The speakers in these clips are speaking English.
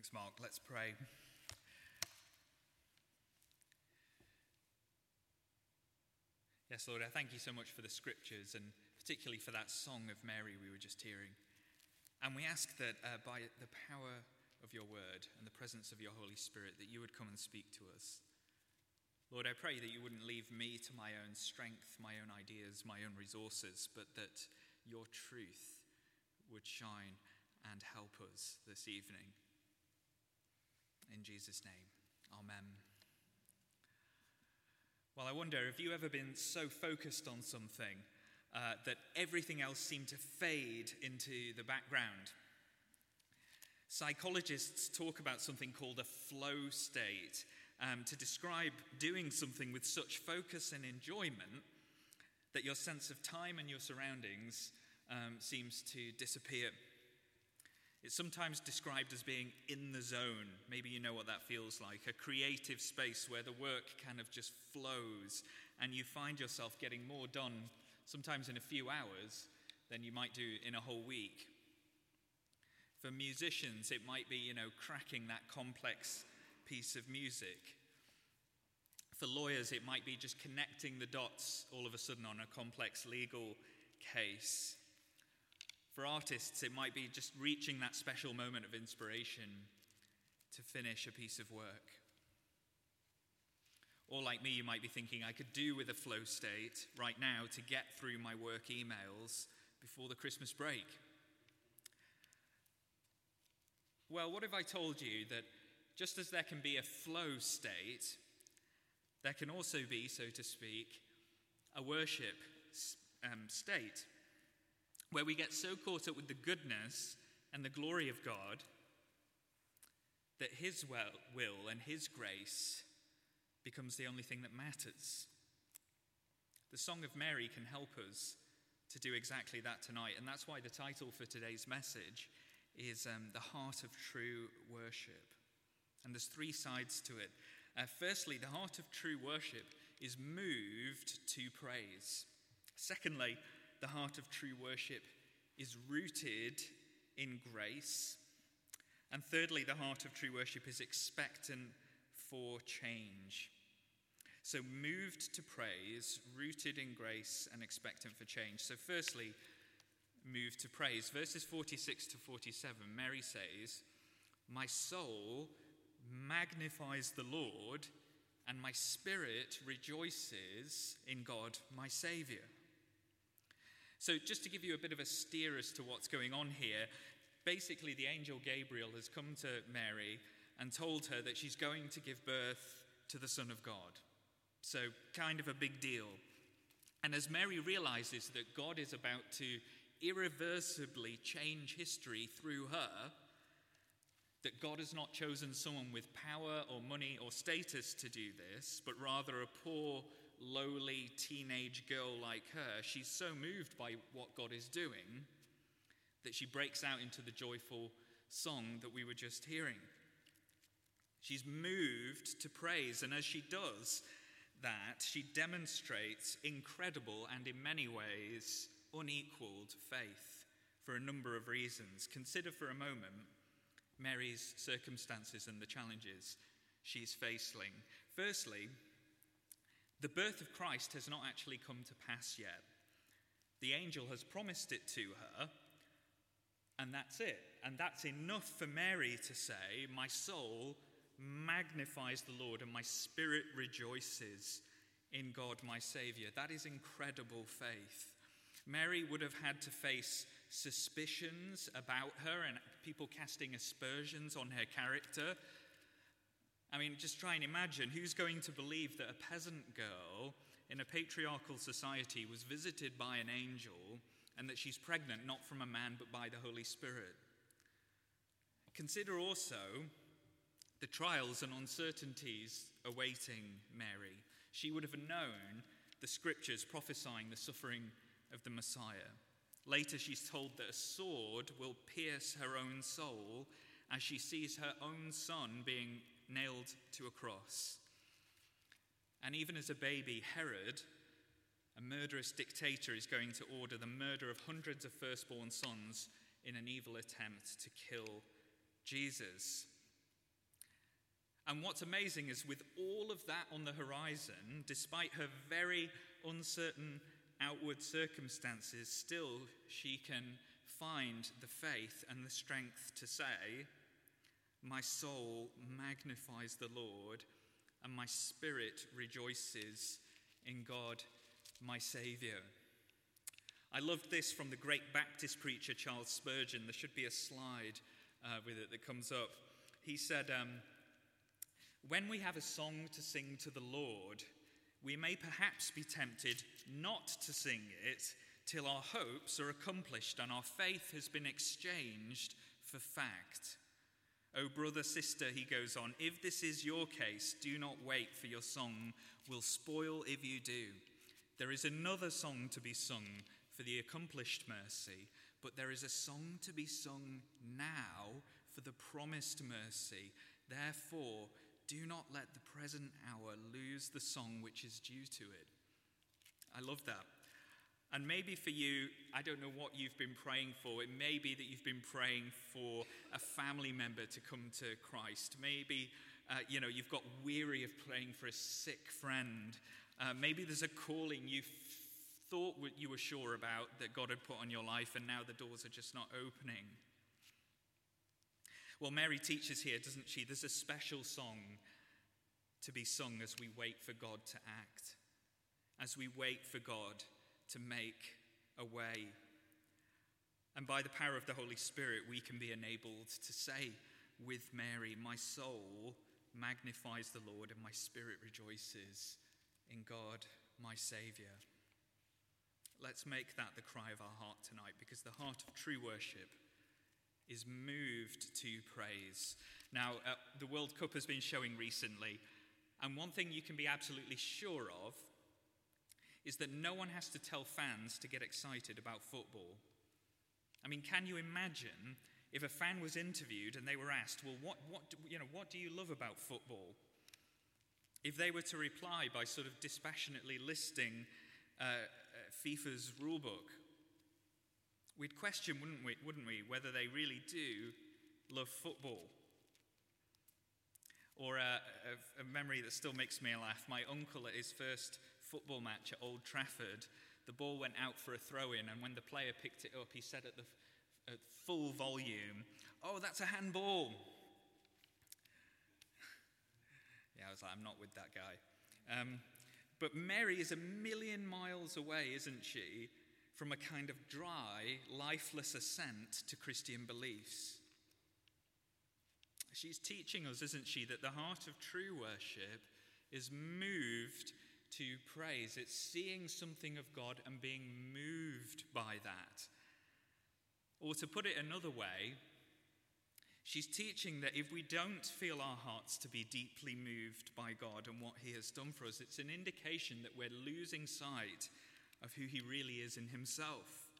Thanks, Mark. Let's pray. Yes, Lord, I thank you so much for the scriptures and particularly for that song of Mary we were just hearing. And we ask that uh, by the power of your word and the presence of your Holy Spirit, that you would come and speak to us. Lord, I pray that you wouldn't leave me to my own strength, my own ideas, my own resources, but that your truth would shine and help us this evening. In Jesus' name, amen. Well, I wonder have you ever been so focused on something uh, that everything else seemed to fade into the background? Psychologists talk about something called a flow state um, to describe doing something with such focus and enjoyment that your sense of time and your surroundings um, seems to disappear. It's sometimes described as being in the zone. Maybe you know what that feels like a creative space where the work kind of just flows and you find yourself getting more done, sometimes in a few hours, than you might do in a whole week. For musicians, it might be, you know, cracking that complex piece of music. For lawyers, it might be just connecting the dots all of a sudden on a complex legal case. For artists, it might be just reaching that special moment of inspiration to finish a piece of work. Or, like me, you might be thinking, I could do with a flow state right now to get through my work emails before the Christmas break. Well, what if I told you that just as there can be a flow state, there can also be, so to speak, a worship um, state? Where we get so caught up with the goodness and the glory of God that His will and His grace becomes the only thing that matters. The Song of Mary can help us to do exactly that tonight, and that's why the title for today's message is um, The Heart of True Worship. And there's three sides to it. Uh, firstly, the heart of true worship is moved to praise. Secondly, the heart of true worship is rooted in grace. And thirdly, the heart of true worship is expectant for change. So, moved to praise, rooted in grace, and expectant for change. So, firstly, moved to praise. Verses 46 to 47, Mary says, My soul magnifies the Lord, and my spirit rejoices in God, my Saviour. So, just to give you a bit of a steer as to what's going on here, basically, the angel Gabriel has come to Mary and told her that she's going to give birth to the Son of God. So, kind of a big deal. And as Mary realizes that God is about to irreversibly change history through her, that God has not chosen someone with power or money or status to do this, but rather a poor, lowly teenage girl like her, she's so moved by what God is doing that she breaks out into the joyful song that we were just hearing. She's moved to praise, and as she does that, she demonstrates incredible and, in many ways, unequaled faith for a number of reasons. Consider for a moment Mary's circumstances and the challenges she's facing. Firstly, the birth of Christ has not actually come to pass yet. The angel has promised it to her, and that's it. And that's enough for Mary to say, My soul magnifies the Lord, and my spirit rejoices in God, my Savior. That is incredible faith. Mary would have had to face suspicions about her and people casting aspersions on her character I mean, just try and imagine who's going to believe that a peasant girl in a patriarchal society was visited by an angel and that she's pregnant not from a man but by the Holy Spirit. Consider also the trials and uncertainties awaiting Mary. She would have known the scriptures prophesying the suffering of the Messiah. Later, she's told that a sword will pierce her own soul as she sees her own son being nailed to a cross. And even as a baby, Herod, a murderous dictator, is going to order the murder of hundreds of firstborn sons in an evil attempt to kill Jesus. And what's amazing is, with all of that on the horizon, despite her very uncertain outward circumstances, still she can find the faith and the strength to say, My soul magnifies the Lord, and my spirit rejoices in God, my Saviour. I loved this from the great Baptist preacher Charles Spurgeon. There should be a slide uh, with it that comes up. He said, um, When we have a song to sing to the Lord, we may perhaps be tempted not to sing it till our hopes are accomplished and our faith has been exchanged for fact. Oh, brother, sister, he goes on, if this is your case, do not wait for your song will spoil if you do. There is another song to be sung for the accomplished mercy, but there is a song to be sung now for the promised mercy. Therefore, do not let the present hour lose the song which is due to it. I love that. And maybe for you, I don't know what you've been praying for. It may be that you've been praying for a family member to come to Christ. Maybe, uh, you know, you've got weary of praying for a sick friend. Uh, maybe there's a calling you thought you were sure about that God had put on your life, and now the doors are just not opening. Well, Mary teaches here, doesn't she? There's a special song to be sung as we wait for God to act, as we wait for God to make a way. And by the power of the Holy Spirit, we can be enabled to say with Mary, My soul magnifies the Lord, and my spirit rejoices in God, my Saviour. Let's make that the cry of our heart tonight, because the heart of true worship is moved to praise. Now, uh, the World Cup has been showing recently, and one thing you can be absolutely sure of is that no one has to tell fans to get excited about football. I mean, can you imagine if a fan was interviewed and they were asked, well, what, what, you know, what do you love about football? If they were to reply by sort of dispassionately listing uh, uh, FIFA's rulebook, we'd question, wouldn't we, wouldn't we, whether they really do love football. Or a, a, a, memory that still makes me laugh my uncle at his first football match at Old Trafford, the ball went out for a throw in, and when the player picked it up, he said at the at full volume, Oh, that's a handball. yeah, I was like, I'm not with that guy. Um, but Mary is a million miles away, isn't she, from a kind of dry, lifeless assent to Christian beliefs. She's teaching us, isn't she, that the heart of true worship is moved to praise. It's seeing something of God and being moved by that. Or to put it another way, she's teaching that if we don't feel our hearts to be deeply moved by God and what He has done for us, it's an indication that we're losing sight of who He really is in Himself.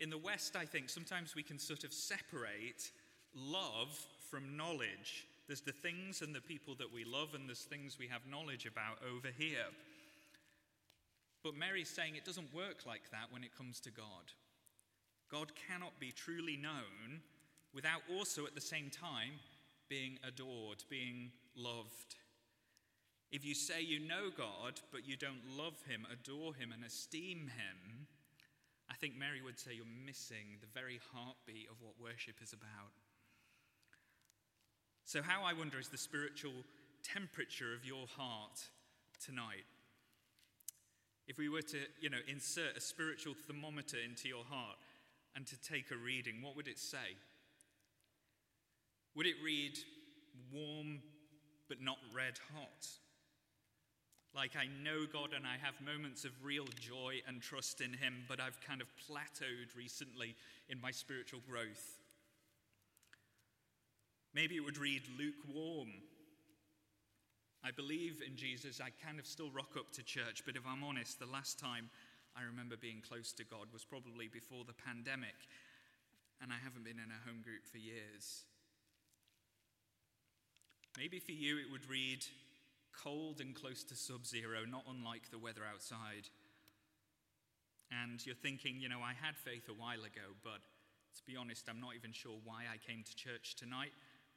In the West, I think sometimes we can sort of separate love from knowledge. There's the things and the people that we love, and there's things we have knowledge about over here. But Mary's saying it doesn't work like that when it comes to God. God cannot be truly known without also at the same time being adored, being loved. If you say you know God, but you don't love him, adore him, and esteem him, I think Mary would say you're missing the very heartbeat of what worship is about. So, how, I wonder, is the spiritual temperature of your heart tonight? If we were to, you know, insert a spiritual thermometer into your heart and to take a reading, what would it say? Would it read warm but not red hot? Like I know God and I have moments of real joy and trust in Him, but I've kind of plateaued recently in my spiritual growth. Maybe it would read lukewarm. I believe in Jesus. I kind of still rock up to church, but if I'm honest, the last time I remember being close to God was probably before the pandemic, and I haven't been in a home group for years. Maybe for you it would read cold and close to sub zero, not unlike the weather outside. And you're thinking, you know, I had faith a while ago, but to be honest, I'm not even sure why I came to church tonight.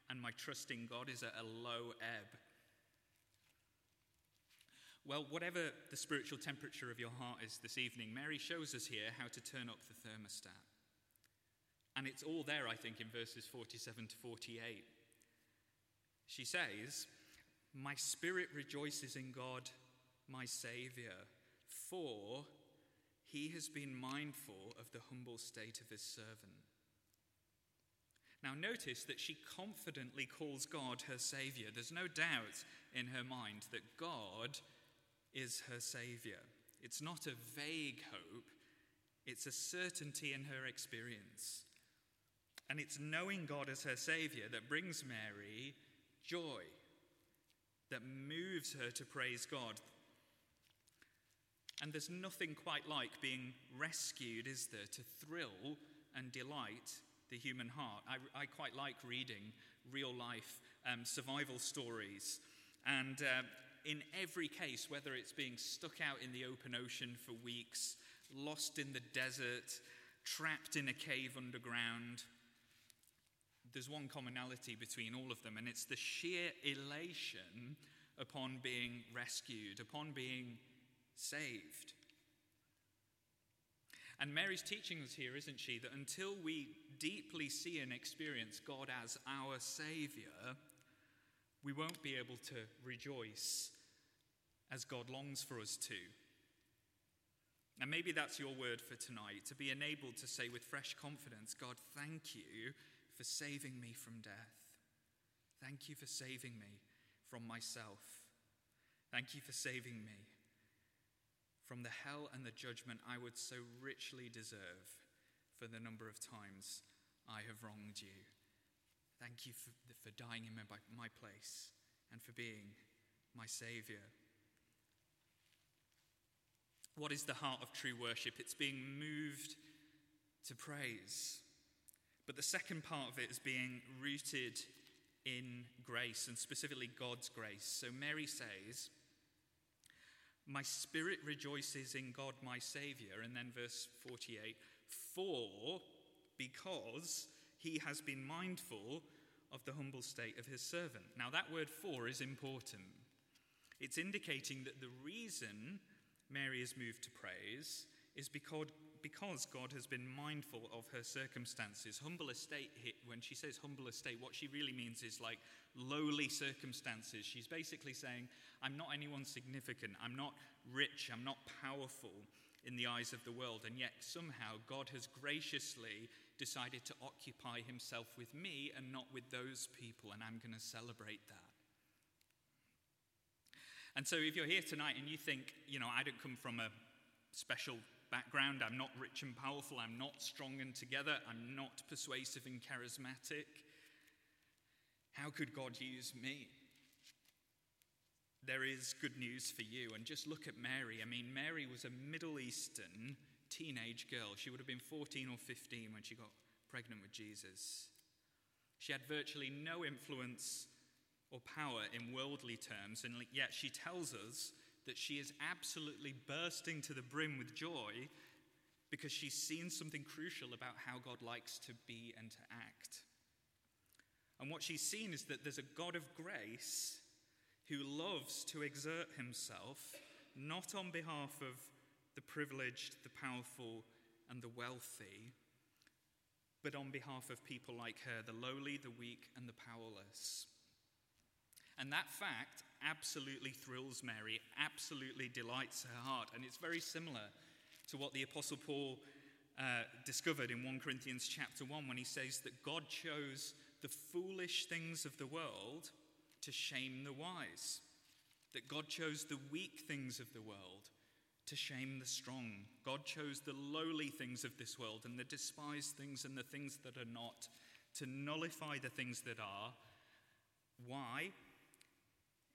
And my trust in God is at a low ebb. Well, whatever the spiritual temperature of your heart is this evening, Mary shows us here how to turn up the thermostat. And it's all there, I think, in verses 47 to 48. She says, My spirit rejoices in God, my Saviour, for he has been mindful of the humble state of his servant. Now, notice that she confidently calls God her Saviour. There's no doubt in her mind that God is her Saviour. It's not a vague hope, it's a certainty in her experience. And it's knowing God as her Saviour that brings Mary joy, that moves her to praise God. And there's nothing quite like being rescued, is there, to thrill and delight the human heart. I, I quite like reading real life um, survival stories. And uh, in every case, whether it's being stuck out in the open ocean for weeks, lost in the desert, trapped in a cave underground, there's one commonality between all of them, and it's the sheer elation upon being rescued, upon being saved. And Mary's teaching us here, isn't she, that until we deeply see and experience God as our Saviour, we won't be able to rejoice as God longs for us to. And maybe that's your word for tonight to be enabled to say with fresh confidence, God, thank you for saving me from death. Thank you for saving me from myself. Thank you for saving me from the hell and the judgment I would so richly deserve for the number of times I have wronged you. Thank you for, for dying in my, my place and for being my Saviour. What is the heart of true worship? It's being moved to praise. But the second part of it is being rooted in grace, and specifically God's grace. So Mary says, My spirit rejoices in God my Saviour. And then verse 48 For, because he has been mindful of the humble state of his servant. Now, that word for is important. It's indicating that the reason Mary is moved to praise is because, because God has been mindful of her circumstances. Humble estate, when she says humble estate, what she really means is like lowly circumstances. She's basically saying, I'm not anyone significant, I'm not rich, I'm not powerful in the eyes of the world, and yet somehow God has graciously decided to occupy himself with me and not with those people, and I'm going to celebrate that. And so, if you're here tonight and you think, you know, I don't come from a special background, I'm not rich and powerful, I'm not strong and together, I'm not persuasive and charismatic, how could God use me? There is good news for you. And just look at Mary. I mean, Mary was a Middle Eastern teenage girl. She would have been 14 or 15 when she got pregnant with Jesus. She had virtually no influence or power in worldly terms, and yet she tells us that she is absolutely bursting to the brim with joy because she's seen something crucial about how God likes to be and to act. And what she's seen is that there's a God of grace who loves to exert himself not on behalf of the privileged, the powerful, and the wealthy, but on behalf of people like her, the lowly, the weak, and the powerless. And that fact absolutely thrills Mary, absolutely delights her heart. And it's very similar to what the Apostle Paul uh, discovered in 1 Corinthians chapter 1 when he says that God chose the foolish things of the world to shame the wise, that God chose the weak things of the world to shame the strong. God chose the lowly things of this world and the despised things and the things that are not to nullify the things that are. Why?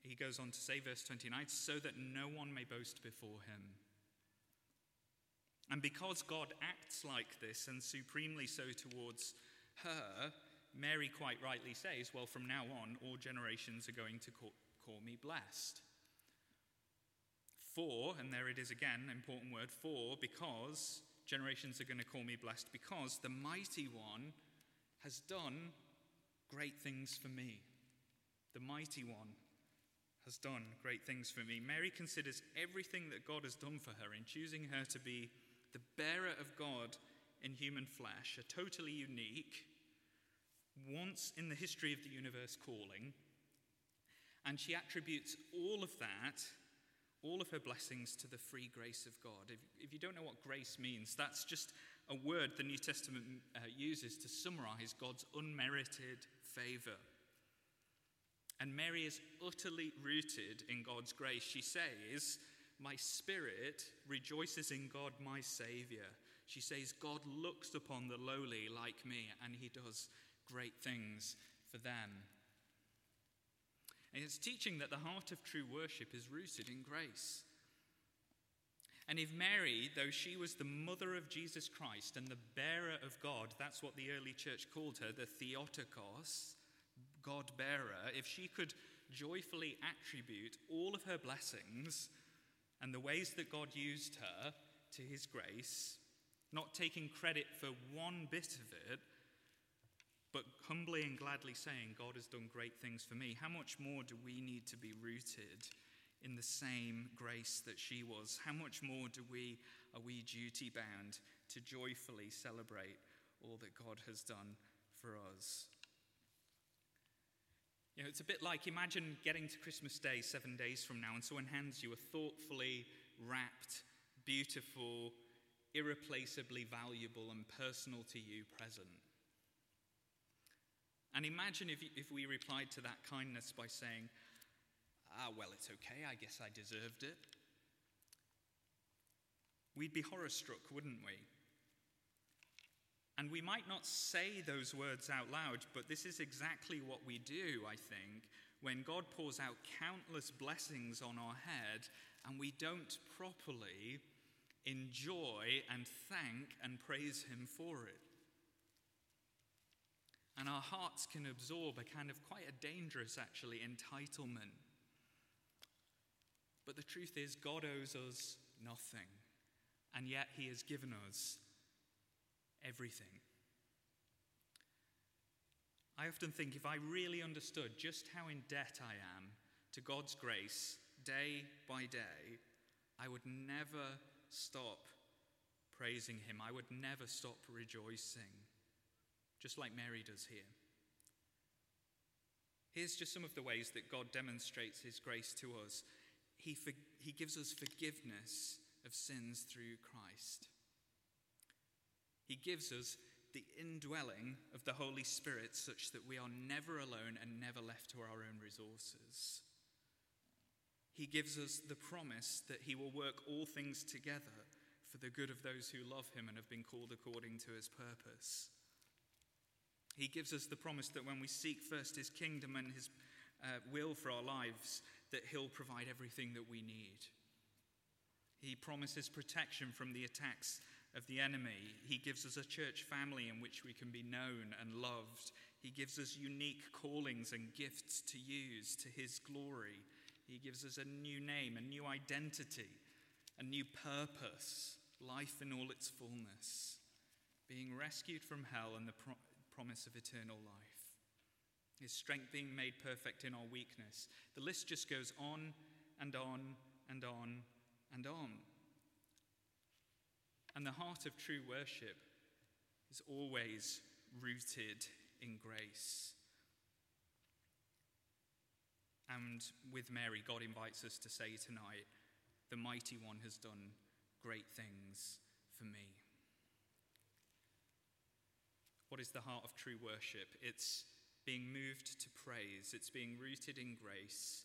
He goes on to say, verse 29, so that no one may boast before him. And because God acts like this and supremely so towards her, Mary quite rightly says, Well, from now on, all generations are going to call, call me blessed. For, and there it is again, important word, for, because generations are going to call me blessed, because the mighty one has done great things for me. The mighty one has done great things for me. Mary considers everything that God has done for her in choosing her to be the bearer of God in human flesh, a totally unique, once in the history of the universe calling. And she attributes all of that, all of her blessings, to the free grace of God. If, if you don't know what grace means, that's just a word the New Testament uh, uses to summarize God's unmerited favor. And Mary is utterly rooted in God's grace. She says, My spirit rejoices in God, my Savior. She says, God looks upon the lowly like me, and he does great things for them. And it's teaching that the heart of true worship is rooted in grace. And if Mary, though she was the mother of Jesus Christ and the bearer of God, that's what the early church called her, the Theotokos, God bearer, if she could joyfully attribute all of her blessings and the ways that God used her to his grace, not taking credit for one bit of it, but humbly and gladly saying, God has done great things for me, how much more do we need to be rooted in the same grace that she was? How much more do we are we duty bound to joyfully celebrate all that God has done for us? You know, it's a bit like imagine getting to Christmas Day seven days from now and someone hands you a thoughtfully wrapped, beautiful, irreplaceably valuable, and personal to you present. And imagine if, if we replied to that kindness by saying, Ah, well, it's okay, I guess I deserved it. We'd be horror struck, wouldn't we? And we might not say those words out loud, but this is exactly what we do, I think, when God pours out countless blessings on our head and we don't properly enjoy and thank and praise Him for it. And our hearts can absorb a kind of quite a dangerous, actually, entitlement. But the truth is, God owes us nothing, and yet He has given us everything. I often think if I really understood just how in debt I am to God's grace day by day, I would never stop praising Him. I would never stop rejoicing, just like Mary does here. Here's just some of the ways that God demonstrates His grace to us He, for, he gives us forgiveness of sins through Christ. He gives us the indwelling of the Holy Spirit such that we are never alone and never left to our own resources. He gives us the promise that He will work all things together for the good of those who love Him and have been called according to His purpose. He gives us the promise that when we seek first His kingdom and His uh, will for our lives, that He'll provide everything that we need. He promises protection from the attacks of the enemy. He gives us a church family in which we can be known and loved. He gives us unique callings and gifts to use to His glory. He gives us a new name, a new identity, a new purpose, life in all its fullness, being rescued from hell and the pro- promise of eternal life. His strength being made perfect in our weakness. The list just goes on and on and on and on. And the heart of true worship is always rooted in grace. And with Mary, God invites us to say tonight, The mighty one has done great things for me. What is the heart of true worship? It's being moved to praise, it's being rooted in grace.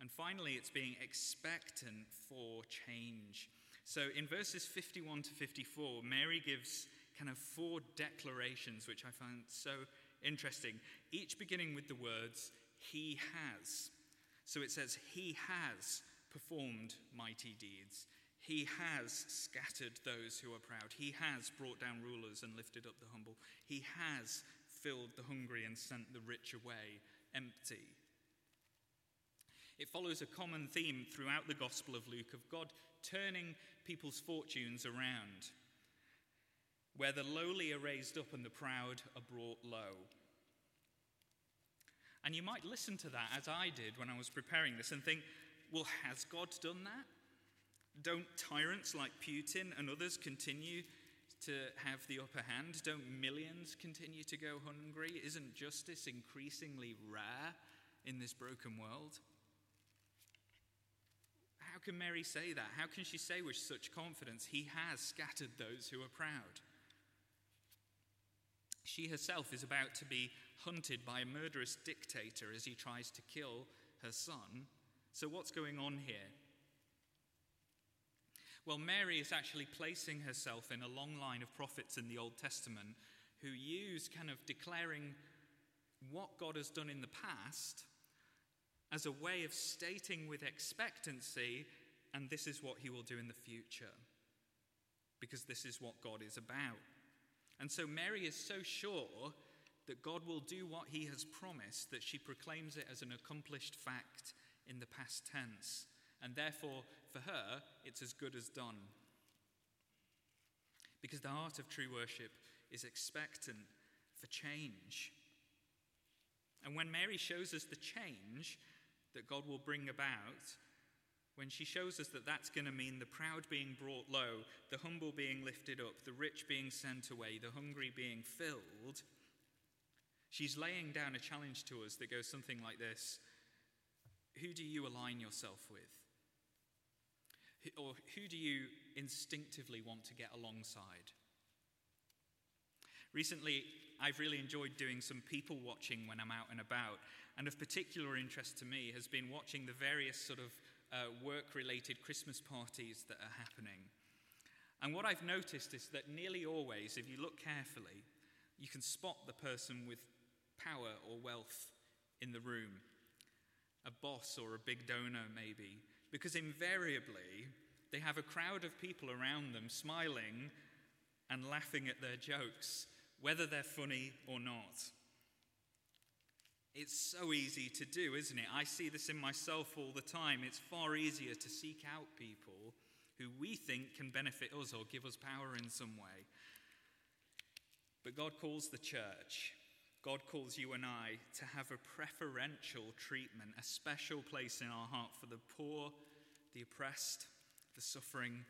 And finally, it's being expectant for change. So in verses 51 to 54, Mary gives kind of four declarations, which I find so interesting, each beginning with the words, He has. So it says, He has performed mighty deeds. He has scattered those who are proud. He has brought down rulers and lifted up the humble. He has filled the hungry and sent the rich away empty. It follows a common theme throughout the Gospel of Luke of God turning people's fortunes around, where the lowly are raised up and the proud are brought low. And you might listen to that as I did when I was preparing this and think, well, has God done that? Don't tyrants like Putin and others continue to have the upper hand? Don't millions continue to go hungry? Isn't justice increasingly rare in this broken world? How can Mary say that? How can she say with such confidence, He has scattered those who are proud? She herself is about to be hunted by a murderous dictator as he tries to kill her son. So, what's going on here? Well, Mary is actually placing herself in a long line of prophets in the Old Testament who use kind of declaring what God has done in the past as a way of stating with expectancy, and this is what he will do in the future, because this is what God is about. And so Mary is so sure that God will do what he has promised that she proclaims it as an accomplished fact in the past tense. And therefore, for her, it's as good as done. Because the heart of true worship is expectant for change. And when Mary shows us the change that God will bring about, when she shows us that that's going to mean the proud being brought low, the humble being lifted up, the rich being sent away, the hungry being filled, she's laying down a challenge to us that goes something like this Who do you align yourself with? Or who do you instinctively want to get alongside? Recently, I've really enjoyed doing some people watching when I'm out and about, and of particular interest to me has been watching the various sort of uh, work related Christmas parties that are happening. And what I've noticed is that nearly always, if you look carefully, you can spot the person with power or wealth in the room. A boss or a big donor, maybe, because invariably they have a crowd of people around them smiling and laughing at their jokes, whether they're funny or not. It's so easy to do, isn't it? I see this in myself all the time. It's far easier to seek out people who we think can benefit us or give us power in some way. But God calls the church, God calls you and I to have a preferential treatment, a special place in our heart for the poor, the oppressed, the suffering,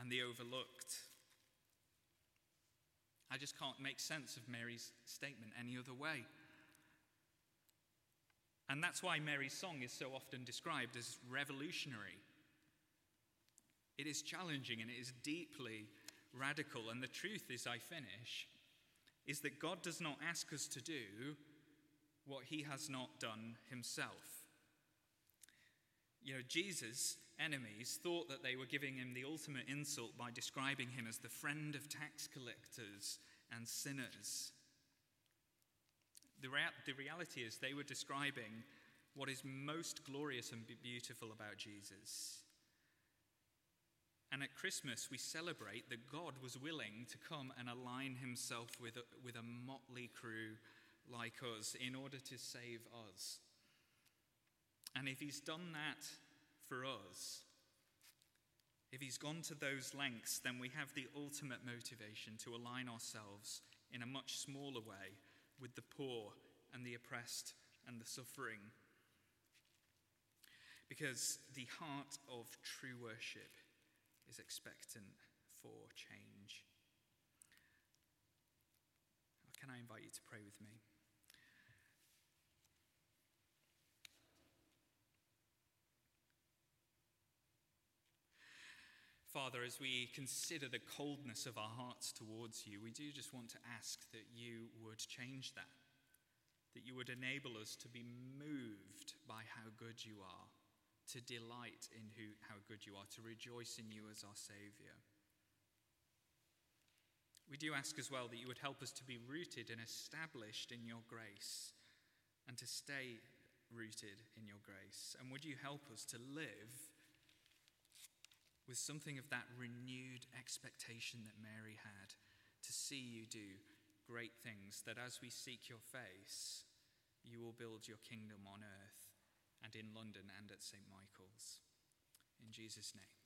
and the overlooked. I just can't make sense of Mary's statement any other way. And that's why Mary's song is so often described as revolutionary. It is challenging and it is deeply radical. And the truth is, I finish, is that God does not ask us to do what he has not done himself. You know, Jesus' enemies thought that they were giving him the ultimate insult by describing him as the friend of tax collectors and sinners. The, rea- the reality is, they were describing what is most glorious and beautiful about Jesus. And at Christmas, we celebrate that God was willing to come and align himself with a, with a motley crew like us in order to save us. And if he's done that for us, if he's gone to those lengths, then we have the ultimate motivation to align ourselves in a much smaller way with the poor and the oppressed and the suffering. Because the heart of true worship is expectant for change. Can I invite you to pray with me? Father, as we consider the coldness of our hearts towards you, we do just want to ask that you would change that, that you would enable us to be moved by how good you are, to delight in who, how good you are, to rejoice in you as our Saviour. We do ask as well that you would help us to be rooted and established in your grace and to stay rooted in your grace. And would you help us to live with something of that renewed expectation that Mary had to see you do great things, that as we seek your face, you will build your kingdom on earth and in London and at St. Michael's. In Jesus' name.